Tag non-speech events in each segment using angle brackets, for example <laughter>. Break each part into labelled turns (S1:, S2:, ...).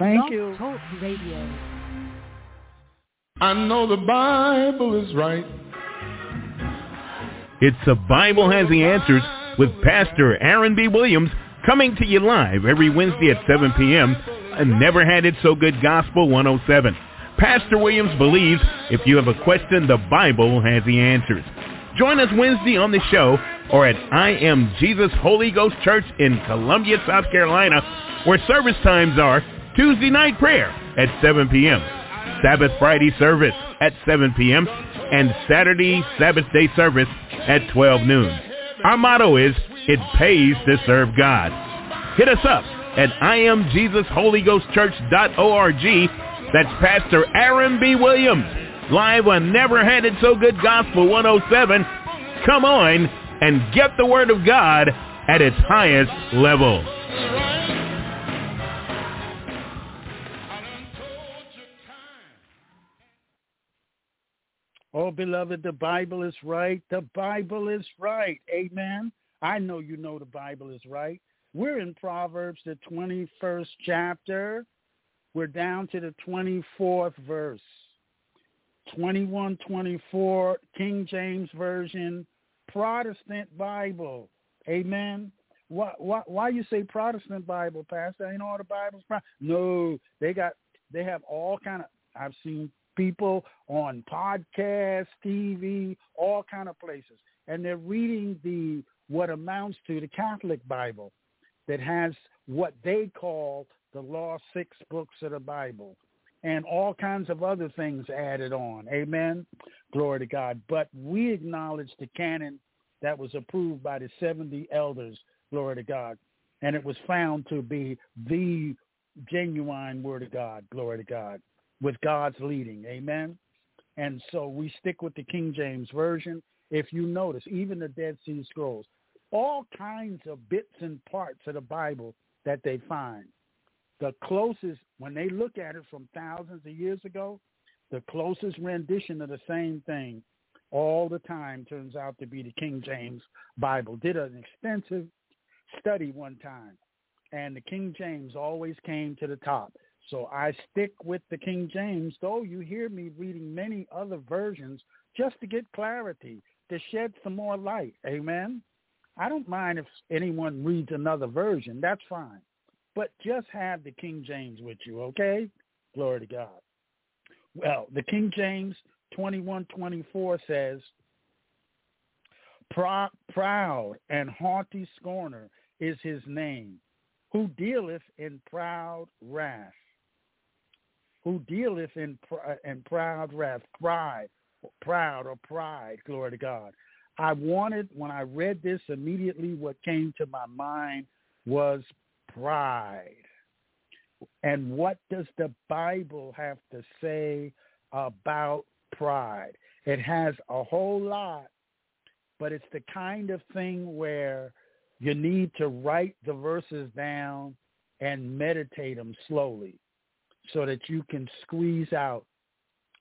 S1: Thank
S2: Blog
S1: you.
S2: Talk Radio.
S3: I know the Bible is right.
S4: It's The Bible Has the Answers with Pastor Aaron B. Williams coming to you live every Wednesday at 7 p.m. and Never Had It So Good Gospel 107. Pastor Williams believes if you have a question, the Bible has the answers. Join us Wednesday on the show or at I Am Jesus Holy Ghost Church in Columbia, South Carolina, where service times are Tuesday night prayer at 7 p.m., Sabbath Friday service at 7 p.m., and Saturday Sabbath day service at 12 noon. Our motto is, it pays to serve God. Hit us up at IamJesusHolyGhostChurch.org. That's Pastor Aaron B. Williams, live on Never Had It So Good Gospel 107. Come on and get the Word of God at its highest level.
S1: Oh, beloved, the Bible is right. The Bible is right. Amen. I know you know the Bible is right. We're in Proverbs, the 21st chapter. We're down to the 24th verse. 2124, King James Version, Protestant Bible. Amen. Why, why, why you say Protestant Bible, Pastor? Ain't all the Bibles? Pro-? No, they got, they have all kind of, I've seen people on podcasts, TV, all kind of places, and they're reading the what amounts to the Catholic Bible that has what they call the lost six books of the Bible and all kinds of other things added on. Amen. Glory to God. But we acknowledge the canon that was approved by the 70 elders. Glory to God. And it was found to be the genuine word of God. Glory to God with God's leading. Amen. And so we stick with the King James Version. If you notice, even the Dead Sea Scrolls, all kinds of bits and parts of the Bible that they find. The closest, when they look at it from thousands of years ago, the closest rendition of the same thing all the time turns out to be the King James Bible. Did an extensive study one time, and the King James always came to the top. So I stick with the King James, though you hear me reading many other versions just to get clarity, to shed some more light. Amen. I don't mind if anyone reads another version. That's fine. But just have the King James with you, okay? Glory to God. Well, the King James 2124 says, Proud and haughty scorner is his name, who dealeth in proud wrath who dealeth in uh, in proud wrath, pride, proud or pride. Glory to God. I wanted when I read this immediately. What came to my mind was pride. And what does the Bible have to say about pride? It has a whole lot, but it's the kind of thing where you need to write the verses down and meditate them slowly so that you can squeeze out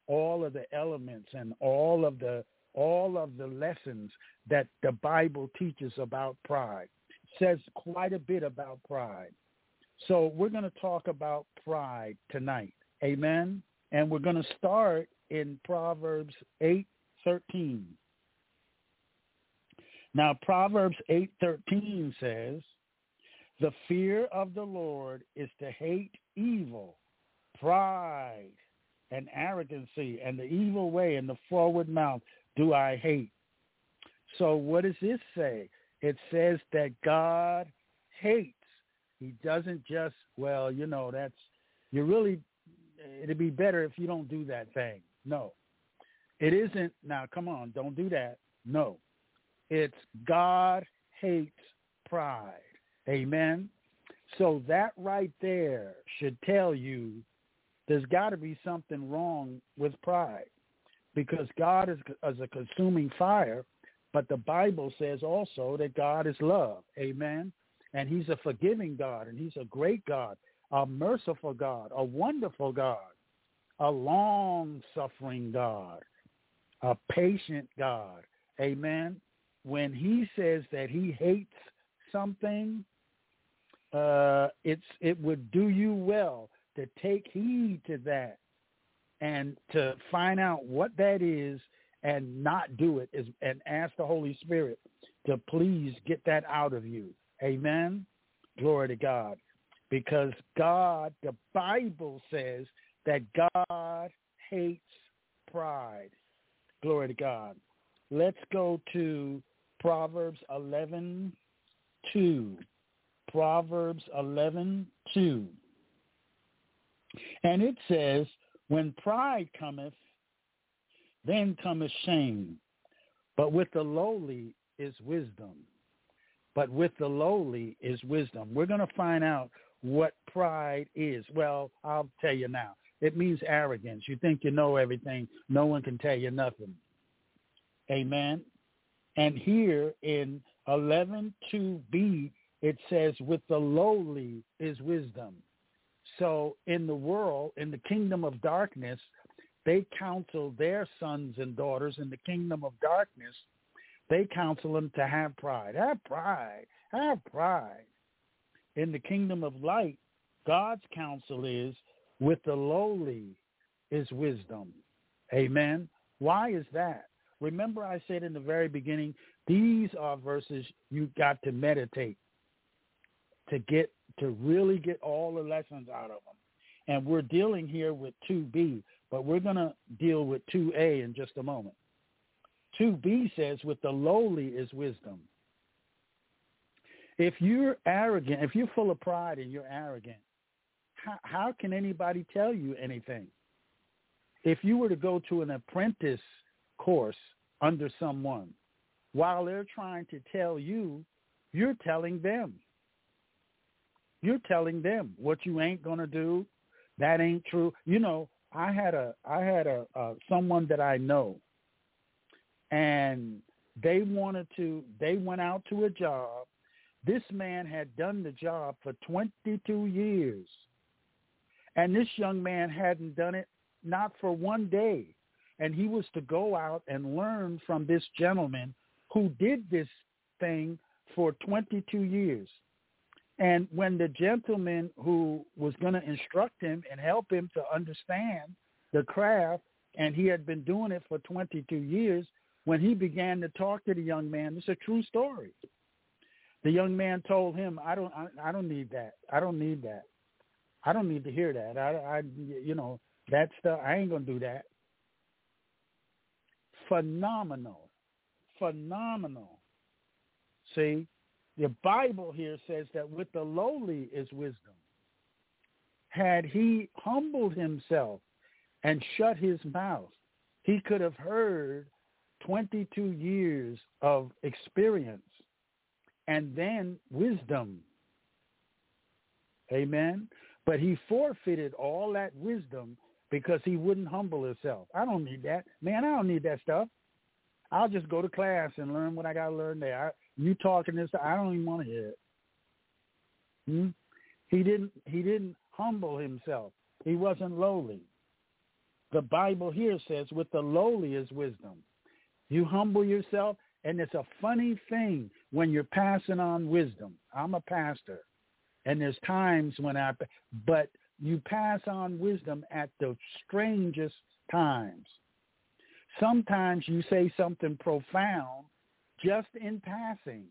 S1: all of the elements and all of the all of the lessons that the Bible teaches about pride. It says quite a bit about pride. So we're going to talk about pride tonight. Amen. And we're going to start in Proverbs 8:13. Now Proverbs 8:13 says, "The fear of the Lord is to hate evil, pride and arrogancy and the evil way and the forward mouth do I hate. So what does this say? It says that God hates. He doesn't just, well, you know, that's, you really, it'd be better if you don't do that thing. No. It isn't, now come on, don't do that. No. It's God hates pride. Amen. So that right there should tell you there's got to be something wrong with pride because God is, is a consuming fire, but the Bible says also that God is love. Amen. And he's a forgiving God, and he's a great God, a merciful God, a wonderful God, a long-suffering God, a patient God. Amen. When he says that he hates something, uh, it's it would do you well to take heed to that and to find out what that is and not do it is and ask the Holy Spirit to please get that out of you. Amen. Glory to God. Because God, the Bible says that God hates pride. Glory to God. Let's go to Proverbs 11, 2. Proverbs 11, 2. And it says, when pride cometh, then cometh shame. But with the lowly is wisdom. But with the lowly is wisdom. We're going to find out what pride is. Well, I'll tell you now. It means arrogance. You think you know everything. No one can tell you nothing. Amen. And here in 11.2b, it says, with the lowly is wisdom. So in the world, in the kingdom of darkness, they counsel their sons and daughters in the kingdom of darkness. They counsel them to have pride. Have pride. Have pride. In the kingdom of light, God's counsel is with the lowly is wisdom. Amen. Why is that? Remember I said in the very beginning, these are verses you got to meditate to get to really get all the lessons out of them. And we're dealing here with 2B, but we're going to deal with 2A in just a moment. 2B says, with the lowly is wisdom. If you're arrogant, if you're full of pride and you're arrogant, how, how can anybody tell you anything? If you were to go to an apprentice course under someone, while they're trying to tell you, you're telling them. You're telling them what you ain't gonna do. That ain't true. You know, I had a I had a uh, someone that I know, and they wanted to. They went out to a job. This man had done the job for 22 years, and this young man hadn't done it not for one day. And he was to go out and learn from this gentleman who did this thing for 22 years. And when the gentleman who was going to instruct him and help him to understand the craft, and he had been doing it for 22 years, when he began to talk to the young man, it's a true story. The young man told him, "I don't, I, I don't need that. I don't need that. I don't need to hear that. I, I, you know, that stuff. I ain't gonna do that." Phenomenal, phenomenal. See, the Bible here says that with the lowly is wisdom. Had he humbled himself and shut his mouth, he could have heard 22 years of experience and then wisdom. Amen. But he forfeited all that wisdom because he wouldn't humble himself. I don't need that. Man, I don't need that stuff. I'll just go to class and learn what I got to learn there. You talking this? I don't even want to hear it. Hmm? He didn't. He didn't humble himself. He wasn't lowly. The Bible here says, "With the lowly is wisdom." You humble yourself, and it's a funny thing when you're passing on wisdom. I'm a pastor, and there's times when I, but you pass on wisdom at the strangest times. Sometimes you say something profound just in passing.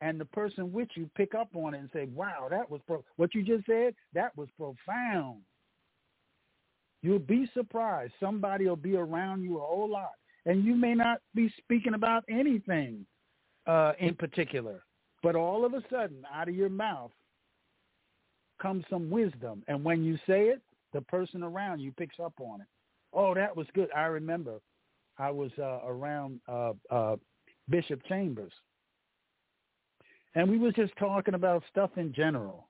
S1: And the person with you pick up on it and say, wow, that was pro- what you just said. That was profound. You'll be surprised. Somebody will be around you a whole lot. And you may not be speaking about anything uh, in particular. But all of a sudden, out of your mouth comes some wisdom. And when you say it, the person around you picks up on it. Oh, that was good. I remember I was uh, around uh, uh, Bishop Chambers. And we was just talking about stuff in general.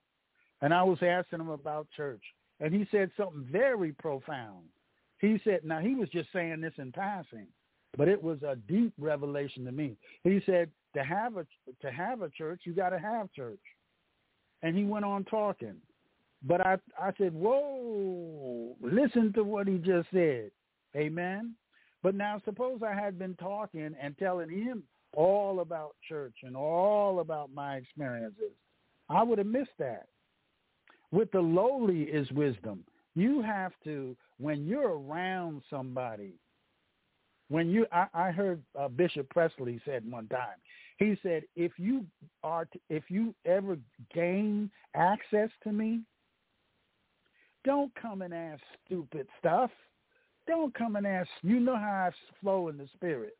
S1: And I was asking him about church. And he said something very profound. He said, now he was just saying this in passing, but it was a deep revelation to me. He said, to have a to have a church, you got to have church. And he went on talking. But I I said, "Whoa, listen to what he just said." Amen. But now suppose I had been talking and telling him all about church and all about my experiences. I would have missed that. With the lowly is wisdom. You have to, when you're around somebody, when you, I, I heard uh, Bishop Presley said one time, he said, if you are, if you ever gain access to me, don't come and ask stupid stuff. Don't come and ask, you know how I flow in the spirit.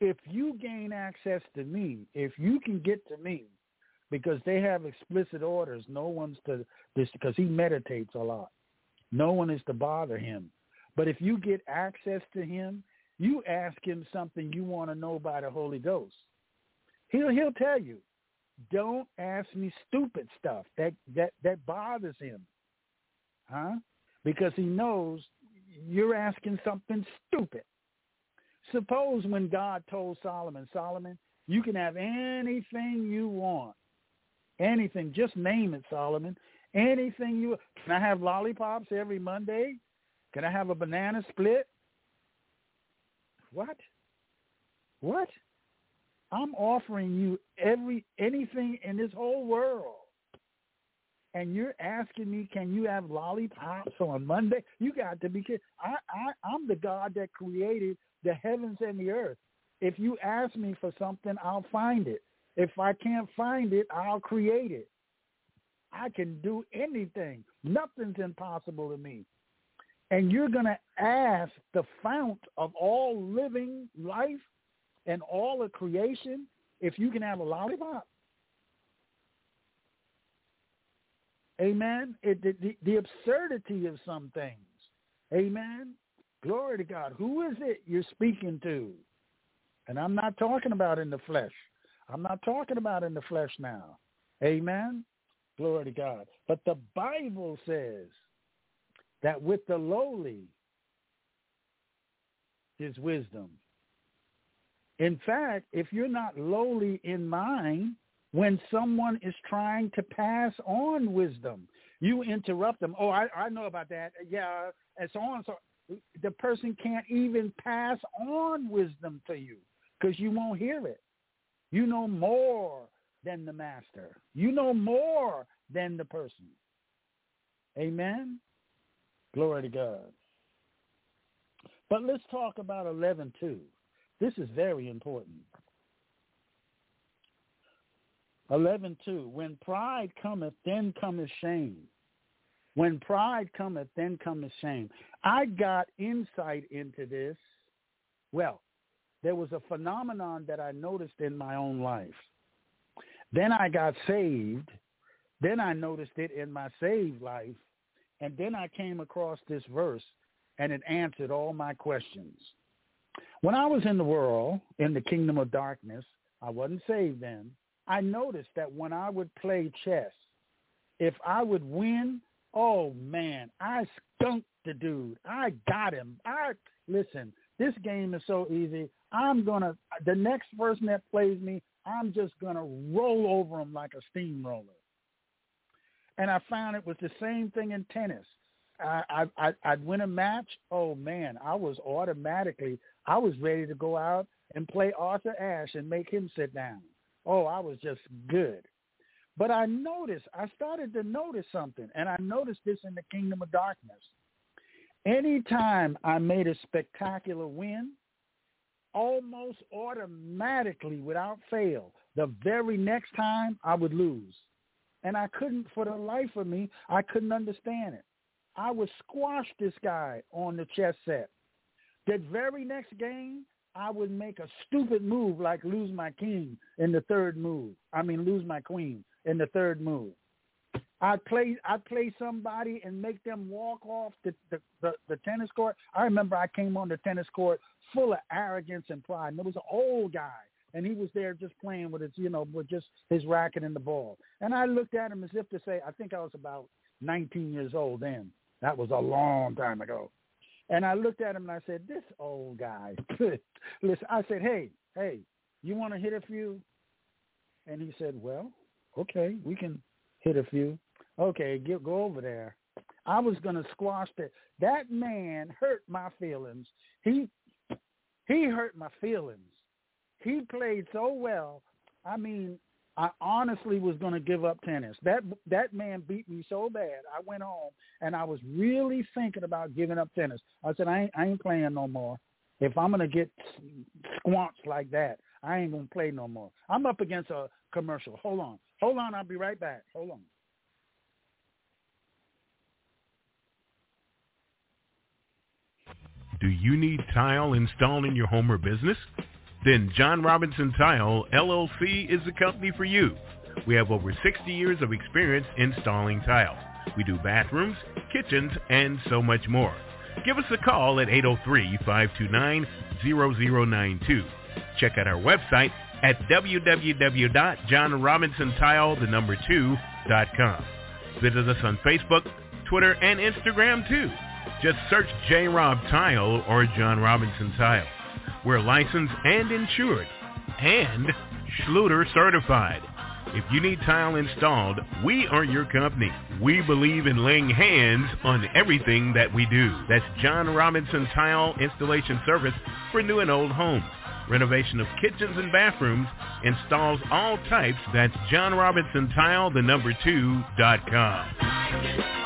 S1: If you gain access to me, if you can get to me, because they have explicit orders, no one's to this because he meditates a lot. No one is to bother him. But if you get access to him, you ask him something you want to know by the Holy Ghost. He'll he'll tell you. Don't ask me stupid stuff that that that bothers him. Huh? Because he knows you're asking something stupid. Suppose when God told Solomon, Solomon, you can have anything you want. Anything. Just name it, Solomon. Anything you can I have lollipops every Monday? Can I have a banana split? What? What? I'm offering you every anything in this whole world. And you're asking me, can you have lollipops on Monday? You got to be kidding. I, I, I'm the God that created the heavens and the earth. If you ask me for something, I'll find it. If I can't find it, I'll create it. I can do anything. Nothing's impossible to me. And you're going to ask the fount of all living life and all of creation if you can have a lollipop? Amen. It, the, the absurdity of some things. Amen. Glory to God. Who is it you're speaking to? And I'm not talking about in the flesh. I'm not talking about in the flesh now. Amen. Glory to God. But the Bible says that with the lowly is wisdom. In fact, if you're not lowly in mind, when someone is trying to pass on wisdom, you interrupt them. Oh, I, I know about that. Yeah, and so on. So the person can't even pass on wisdom to you because you won't hear it. You know more than the master. You know more than the person. Amen. Glory to God. But let's talk about 11.2. This is very important. 11.2, when pride cometh, then cometh shame. When pride cometh, then cometh shame. I got insight into this. Well, there was a phenomenon that I noticed in my own life. Then I got saved. Then I noticed it in my saved life. And then I came across this verse, and it answered all my questions. When I was in the world, in the kingdom of darkness, I wasn't saved then. I noticed that when I would play chess, if I would win, oh man, I skunked the dude. I got him. I listen. This game is so easy. I'm gonna the next person that plays me, I'm just gonna roll over him like a steamroller. And I found it was the same thing in tennis. I, I I'd win a match. Oh man, I was automatically I was ready to go out and play Arthur Ashe and make him sit down. Oh, I was just good. But I noticed, I started to notice something, and I noticed this in the kingdom of darkness. Anytime I made a spectacular win, almost automatically, without fail, the very next time I would lose. And I couldn't, for the life of me, I couldn't understand it. I would squash this guy on the chess set. That very next game, I would make a stupid move like lose my king in the third move. I mean, lose my queen in the third move. I'd play I'd play somebody and make them walk off the, the, the, the tennis court. I remember I came on the tennis court full of arrogance and pride. And there was an old guy and he was there just playing with his, you know, with just his racket and the ball. And I looked at him as if to say, I think I was about 19 years old then. That was a long time ago. And I looked at him and I said, this old guy. <laughs> Listen, I said, hey, hey, you want to hit a few? And he said, well, okay, we can hit a few. Okay, get, go over there. I was going to squash that. That man hurt my feelings. He he hurt my feelings. He played so well. I mean, I honestly was going to give up tennis. That that man beat me so bad. I went home and I was really thinking about giving up tennis. I said I ain't, I ain't playing no more. If I'm going to get squanched like that, I ain't going to play no more. I'm up against a commercial. Hold on. Hold on. I'll be right back. Hold on.
S4: Do you need tile installed in your home or business? Then John Robinson Tile LLC is the company for you. We have over 60 years of experience installing tile. We do bathrooms, kitchens, and so much more. Give us a call at 803-529-0092. Check out our website at www.johnrobinsontile2.com. Visit us on Facebook, Twitter, and Instagram too. Just search J. Rob Tile or John Robinson Tile. We're licensed and insured and Schluter certified. If you need tile installed, we are your company. We believe in laying hands on everything that we do. That's John Robinson Tile Installation Service for new and old homes. Renovation of kitchens and bathrooms installs all types. That's John Robinson Tile, the number two, dot com.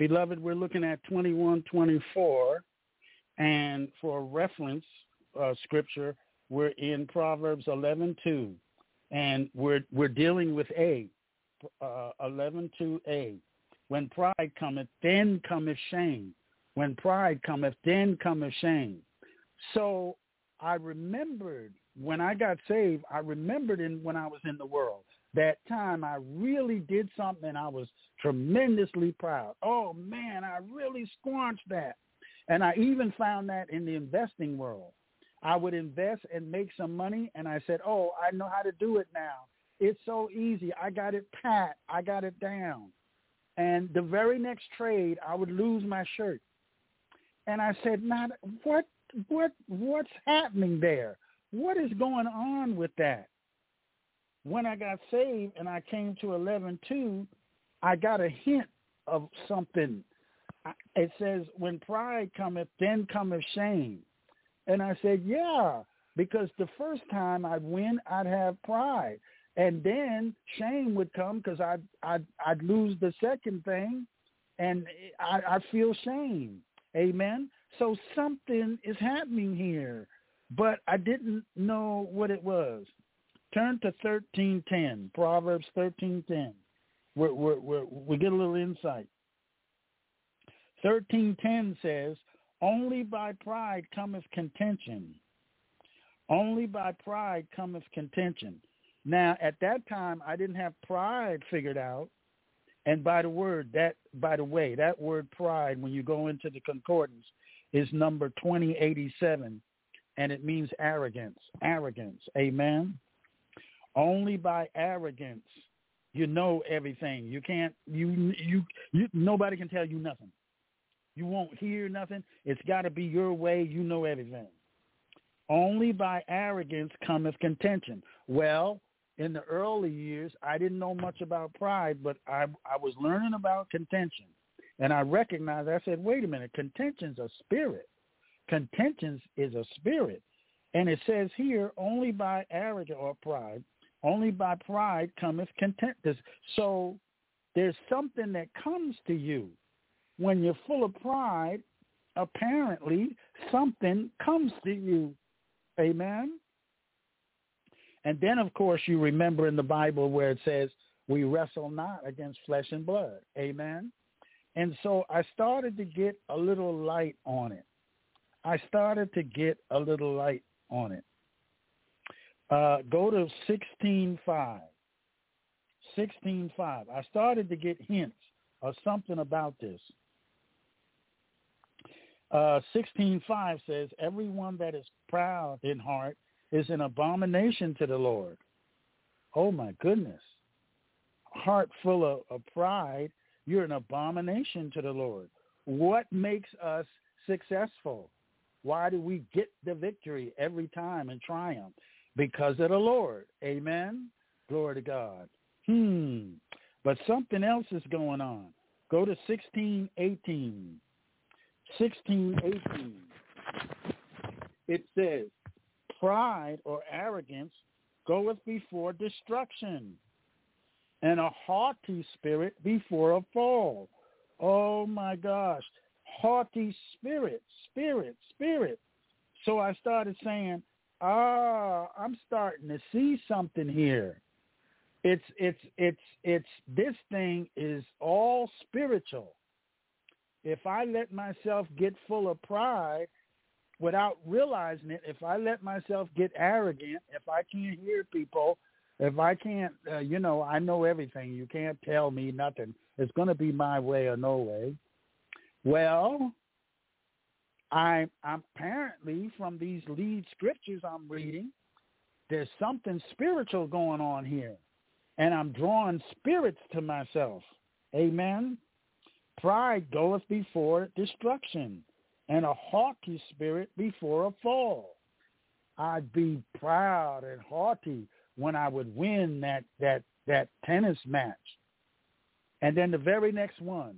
S1: Beloved, we're looking at 2124, and for reference uh, scripture, we're in Proverbs 11:2, and we're we're dealing with A, uh, 11:2a. When pride cometh, then cometh shame. When pride cometh, then cometh shame. So I remembered when I got saved. I remembered in when I was in the world that time I really did something and I was tremendously proud. Oh man, I really squanched that. And I even found that in the investing world. I would invest and make some money and I said, "Oh, I know how to do it now. It's so easy. I got it pat. I got it down." And the very next trade, I would lose my shirt. And I said, "Not what what what's happening there? What is going on with that?" When I got saved and I came to 11.2, I got a hint of something. It says, when pride cometh, then cometh shame. And I said, yeah, because the first time I'd win, I'd have pride. And then shame would come because I'd, I'd, I'd lose the second thing and I, I feel shame. Amen. So something is happening here, but I didn't know what it was. Turn to 1310, Proverbs 1310. We're, we're, we're, we get a little insight. 1310 says, only by pride cometh contention. Only by pride cometh contention. Now, at that time, I didn't have pride figured out. And by the word, that by the way, that word pride, when you go into the concordance, is number 2087, and it means arrogance. Arrogance. Amen. Only by arrogance you know everything. You can't you you you nobody can tell you nothing. You won't hear nothing. It's got to be your way. You know everything. Only by arrogance cometh contention. Well, in the early years, I didn't know much about pride, but I I was learning about contention, and I recognized. I said, wait a minute, contention's a spirit. Contention is a spirit, and it says here only by arrogance or pride only by pride cometh content. So there's something that comes to you. When you're full of pride, apparently something comes to you. Amen? And then, of course, you remember in the Bible where it says, we wrestle not against flesh and blood. Amen? And so I started to get a little light on it. I started to get a little light on it. Uh, go to 16.5. 16.5. I started to get hints of something about this. Uh, 16.5 says, everyone that is proud in heart is an abomination to the Lord. Oh my goodness. Heart full of, of pride, you're an abomination to the Lord. What makes us successful? Why do we get the victory every time and triumph? Because of the Lord. Amen. Glory to God. Hmm. But something else is going on. Go to 1618. 1618. It says, Pride or arrogance goeth before destruction, and a haughty spirit before a fall. Oh my gosh. Haughty spirit, spirit, spirit. So I started saying, ah, I'm starting to see something here. It's it's it's it's this thing is all spiritual. If I let myself get full of pride without realizing it, if I let myself get arrogant, if I can't hear people, if I can't, uh, you know, I know everything. You can't tell me nothing. It's going to be my way or no way. Well, I, I'm apparently from these lead scriptures I'm reading, there's something spiritual going on here, and I'm drawing spirits to myself. Amen. Pride goeth before destruction, and a haughty spirit before a fall. I'd be proud and haughty when I would win that that that tennis match. And then the very next one,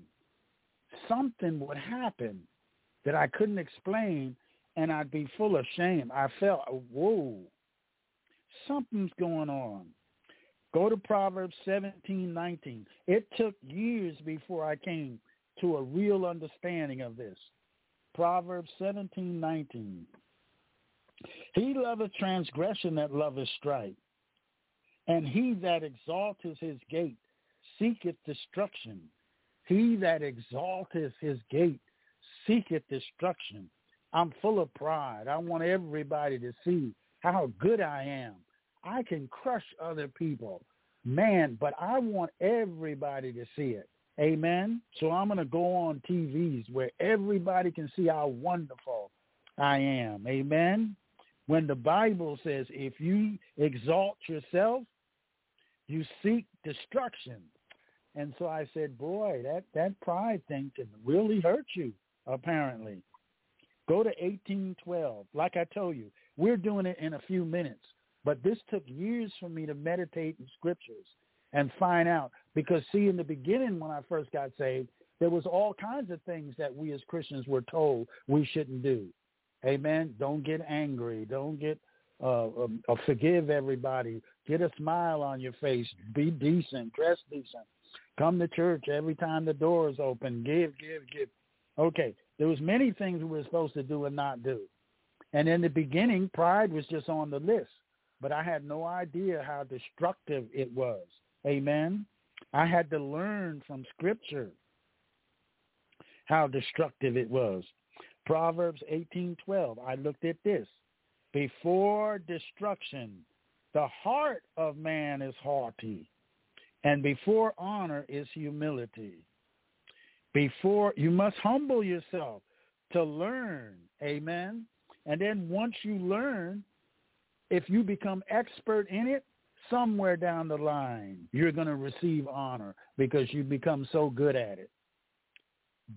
S1: something would happen that I couldn't explain and I'd be full of shame. I felt, whoa, something's going on. Go to Proverbs 17, 19. It took years before I came to a real understanding of this. Proverbs 17, 19. He loveth transgression that loveth strife, and he that exalteth his gate seeketh destruction. He that exalteth his gate seeketh destruction. I'm full of pride. I want everybody to see how good I am. I can crush other people. Man, but I want everybody to see it. Amen. So I'm going to go on TVs where everybody can see how wonderful I am. Amen. When the Bible says if you exalt yourself, you seek destruction. And so I said, boy, that, that pride thing can really hurt you, apparently. Go to 1812. Like I told you, we're doing it in a few minutes. But this took years for me to meditate in scriptures and find out. Because see, in the beginning when I first got saved, there was all kinds of things that we as Christians were told we shouldn't do. Amen. Don't get angry. Don't get uh, um, uh, forgive everybody. Get a smile on your face. Be decent. Dress decent. Come to church every time the door is open. Give, give, give. Okay, there was many things we were supposed to do and not do. And in the beginning, pride was just on the list, but I had no idea how destructive it was. Amen. I had to learn from Scripture how destructive it was. Proverbs 18:12. I looked at this. Before destruction, the heart of man is haughty, and before honor is humility. Before you must humble yourself to learn. Amen. And then once you learn, if you become expert in it, somewhere down the line, you're going to receive honor because you become so good at it.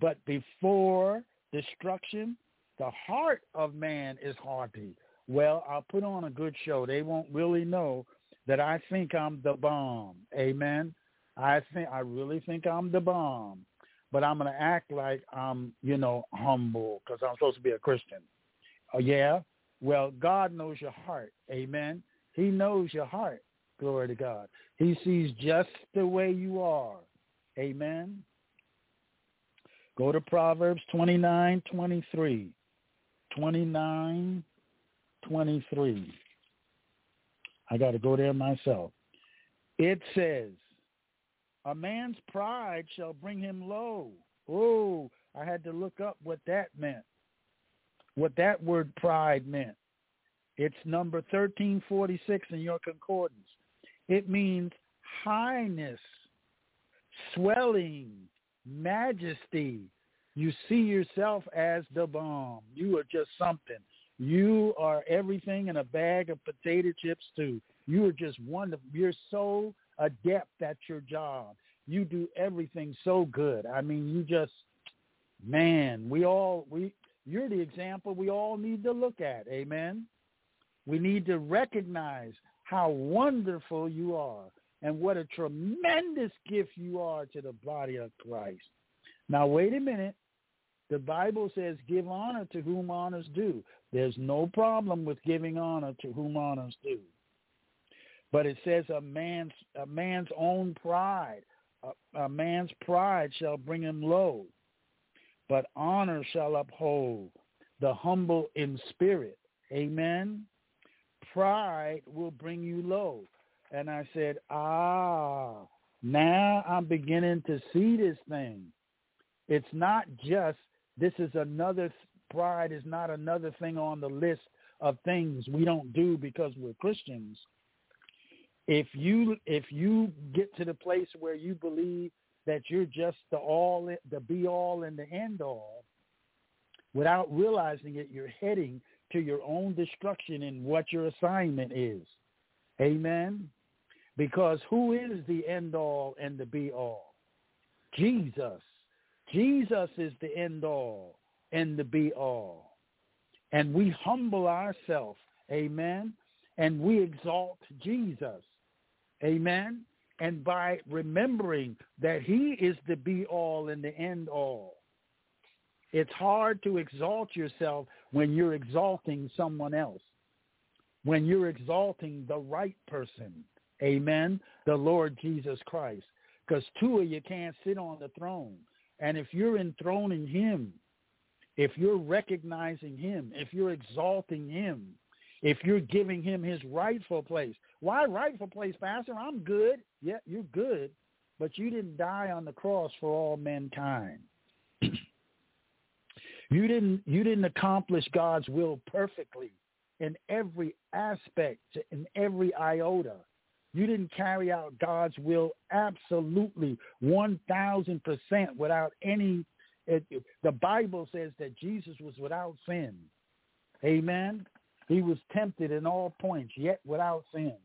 S1: But before destruction, the heart of man is haughty. Well, I'll put on a good show. They won't really know that I think I'm the bomb. Amen. I think I really think I'm the bomb, but I'm going to act like I'm, you know, humble because I'm supposed to be a Christian. Oh, yeah. Well, God knows your heart. Amen. He knows your heart. Glory to God. He sees just the way you are. Amen. Go to Proverbs 29, 23. 29, 23. I got to go there myself. It says, a man's pride shall bring him low. Oh, I had to look up what that meant, what that word pride meant. It's number 1346 in your concordance. It means highness, swelling, majesty. You see yourself as the bomb. You are just something. You are everything in a bag of potato chips too. You are just wonderful. You're so adept at your job. You do everything so good. I mean, you just, man, we all, we, you're the example we all need to look at. Amen. We need to recognize how wonderful you are and what a tremendous gift you are to the body of Christ. Now, wait a minute. The Bible says, give honor to whom honors due. There's no problem with giving honor to whom honors due. But it says a man's, a man's own pride, a, a man's pride shall bring him low, but honor shall uphold the humble in spirit. Amen. Pride will bring you low. And I said, ah, now I'm beginning to see this thing. It's not just this is another pride is not another thing on the list of things we don't do because we're Christians. If you if you get to the place where you believe that you're just the all the be all and the end all, without realizing it, you're heading to your own destruction in what your assignment is. Amen. Because who is the end all and the be all? Jesus. Jesus is the end all and the be all. And we humble ourselves, amen, and we exalt Jesus, amen. And by remembering that he is the be all and the end all, it's hard to exalt yourself when you're exalting someone else, when you're exalting the right person, amen, the Lord Jesus Christ. Because two of you can't sit on the throne. And if you're enthroning him, if you're recognizing him, if you're exalting him, if you're giving him his rightful place. Why rightful place, Pastor? I'm good. Yeah, you're good, but you didn't die on the cross for all mankind. <clears throat> you didn't you didn't accomplish God's will perfectly in every aspect, in every iota. You didn't carry out God's will absolutely 1,000% without any. It, the Bible says that Jesus was without sin. Amen. He was tempted in all points, yet without sin.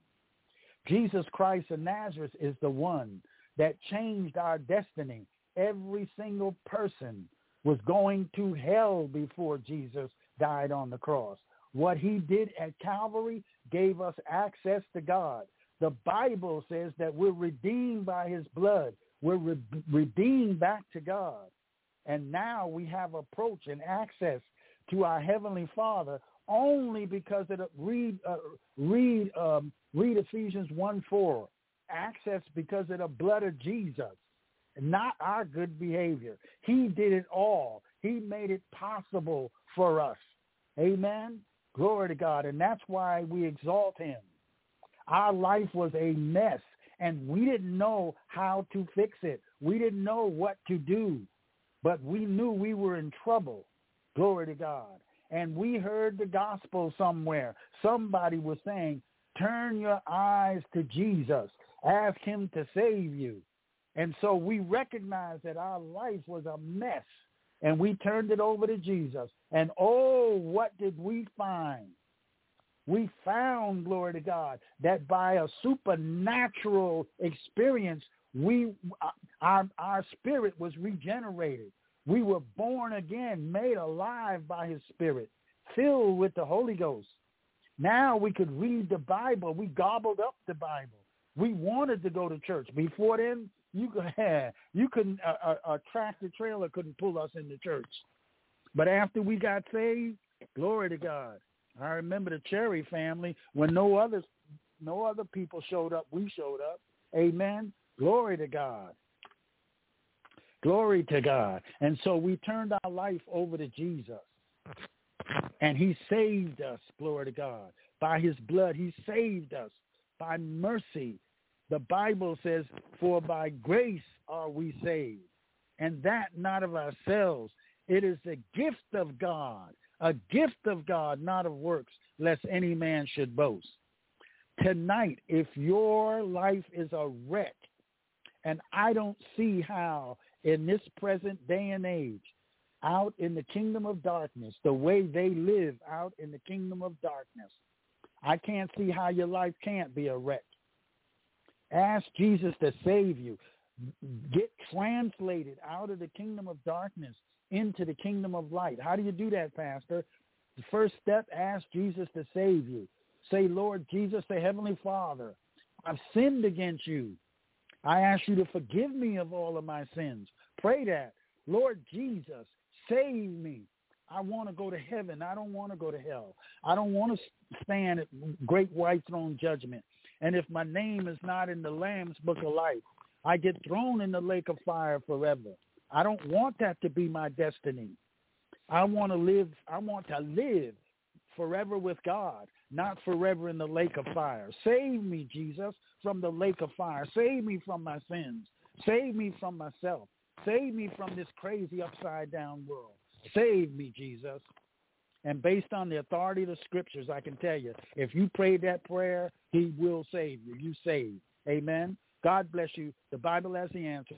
S1: Jesus Christ of Nazareth is the one that changed our destiny. Every single person was going to hell before Jesus died on the cross. What he did at Calvary gave us access to God. The Bible says that we're redeemed by his blood. We're re- redeemed back to God. And now we have approach and access to our Heavenly Father only because of the, read, uh, read, um, read Ephesians 1, 4. Access because of the blood of Jesus, not our good behavior. He did it all. He made it possible for us. Amen. Glory to God. And that's why we exalt him. Our life was a mess and we didn't know how to fix it. We didn't know what to do, but we knew we were in trouble. Glory to God. And we heard the gospel somewhere. Somebody was saying, turn your eyes to Jesus. Ask him to save you. And so we recognized that our life was a mess and we turned it over to Jesus. And oh, what did we find? we found, glory to God, that by a supernatural experience, we our our spirit was regenerated. We were born again, made alive by his spirit, filled with the Holy Ghost. Now we could read the Bible. We gobbled up the Bible. We wanted to go to church. Before then, you could <laughs> you couldn't a, a, tractor trailer couldn't pull us into church. But after we got saved, glory to God, I remember the Cherry family when no others, no other people showed up. We showed up. Amen. Glory to God. Glory to God. And so we turned our life over to Jesus. And he saved us, glory to God. By his blood, he saved us. By mercy. The Bible says, for by grace are we saved. And that not of ourselves. It is the gift of God a gift of God, not of works, lest any man should boast. Tonight, if your life is a wreck, and I don't see how in this present day and age, out in the kingdom of darkness, the way they live out in the kingdom of darkness, I can't see how your life can't be a wreck. Ask Jesus to save you. Get translated out of the kingdom of darkness into the kingdom of light. How do you do that, Pastor? The first step, ask Jesus to save you. Say, Lord Jesus, the Heavenly Father, I've sinned against you. I ask you to forgive me of all of my sins. Pray that. Lord Jesus, Save me. I want to go to heaven. I don't want to go to hell. I don't want to stand at great white throne judgment. And if my name is not in the Lamb's book of life, I get thrown in the lake of fire forever. I don't want that to be my destiny. I want to live, I want to live forever with God, not forever in the lake of fire. Save me, Jesus, from the lake of fire. Save me from my sins. Save me from myself. Save me from this crazy upside down world. Save me, Jesus. And based on the authority of the scriptures, I can tell you, if you pray that prayer, he will save you. You save. Amen. God bless you. The Bible has the answer.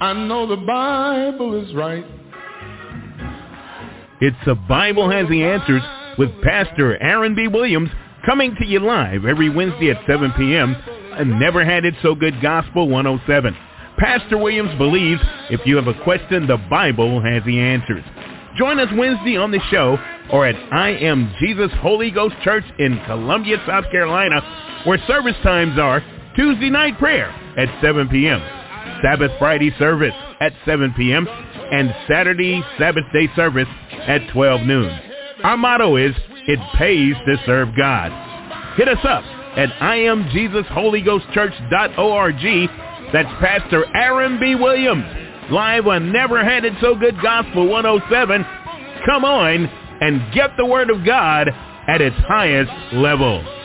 S3: I know the Bible is right.
S4: It's The Bible Has the Answers with Pastor Aaron B. Williams coming to you live every Wednesday at 7 p.m. Never Had It So Good Gospel 107. Pastor Williams believes if you have a question, the Bible has the answers. Join us Wednesday on the show or at I Am Jesus Holy Ghost Church in Columbia, South Carolina, where service times are Tuesday night prayer at 7 p.m., Sabbath Friday service at 7 p.m., and Saturday Sabbath day service at 12 noon. Our motto is, it pays to serve God. Hit us up at IamJesusHolyGhostChurch.org that's Pastor Aaron B. Williams, live on Never Had It So Good Gospel 107. Come on and get the Word of God at its highest level.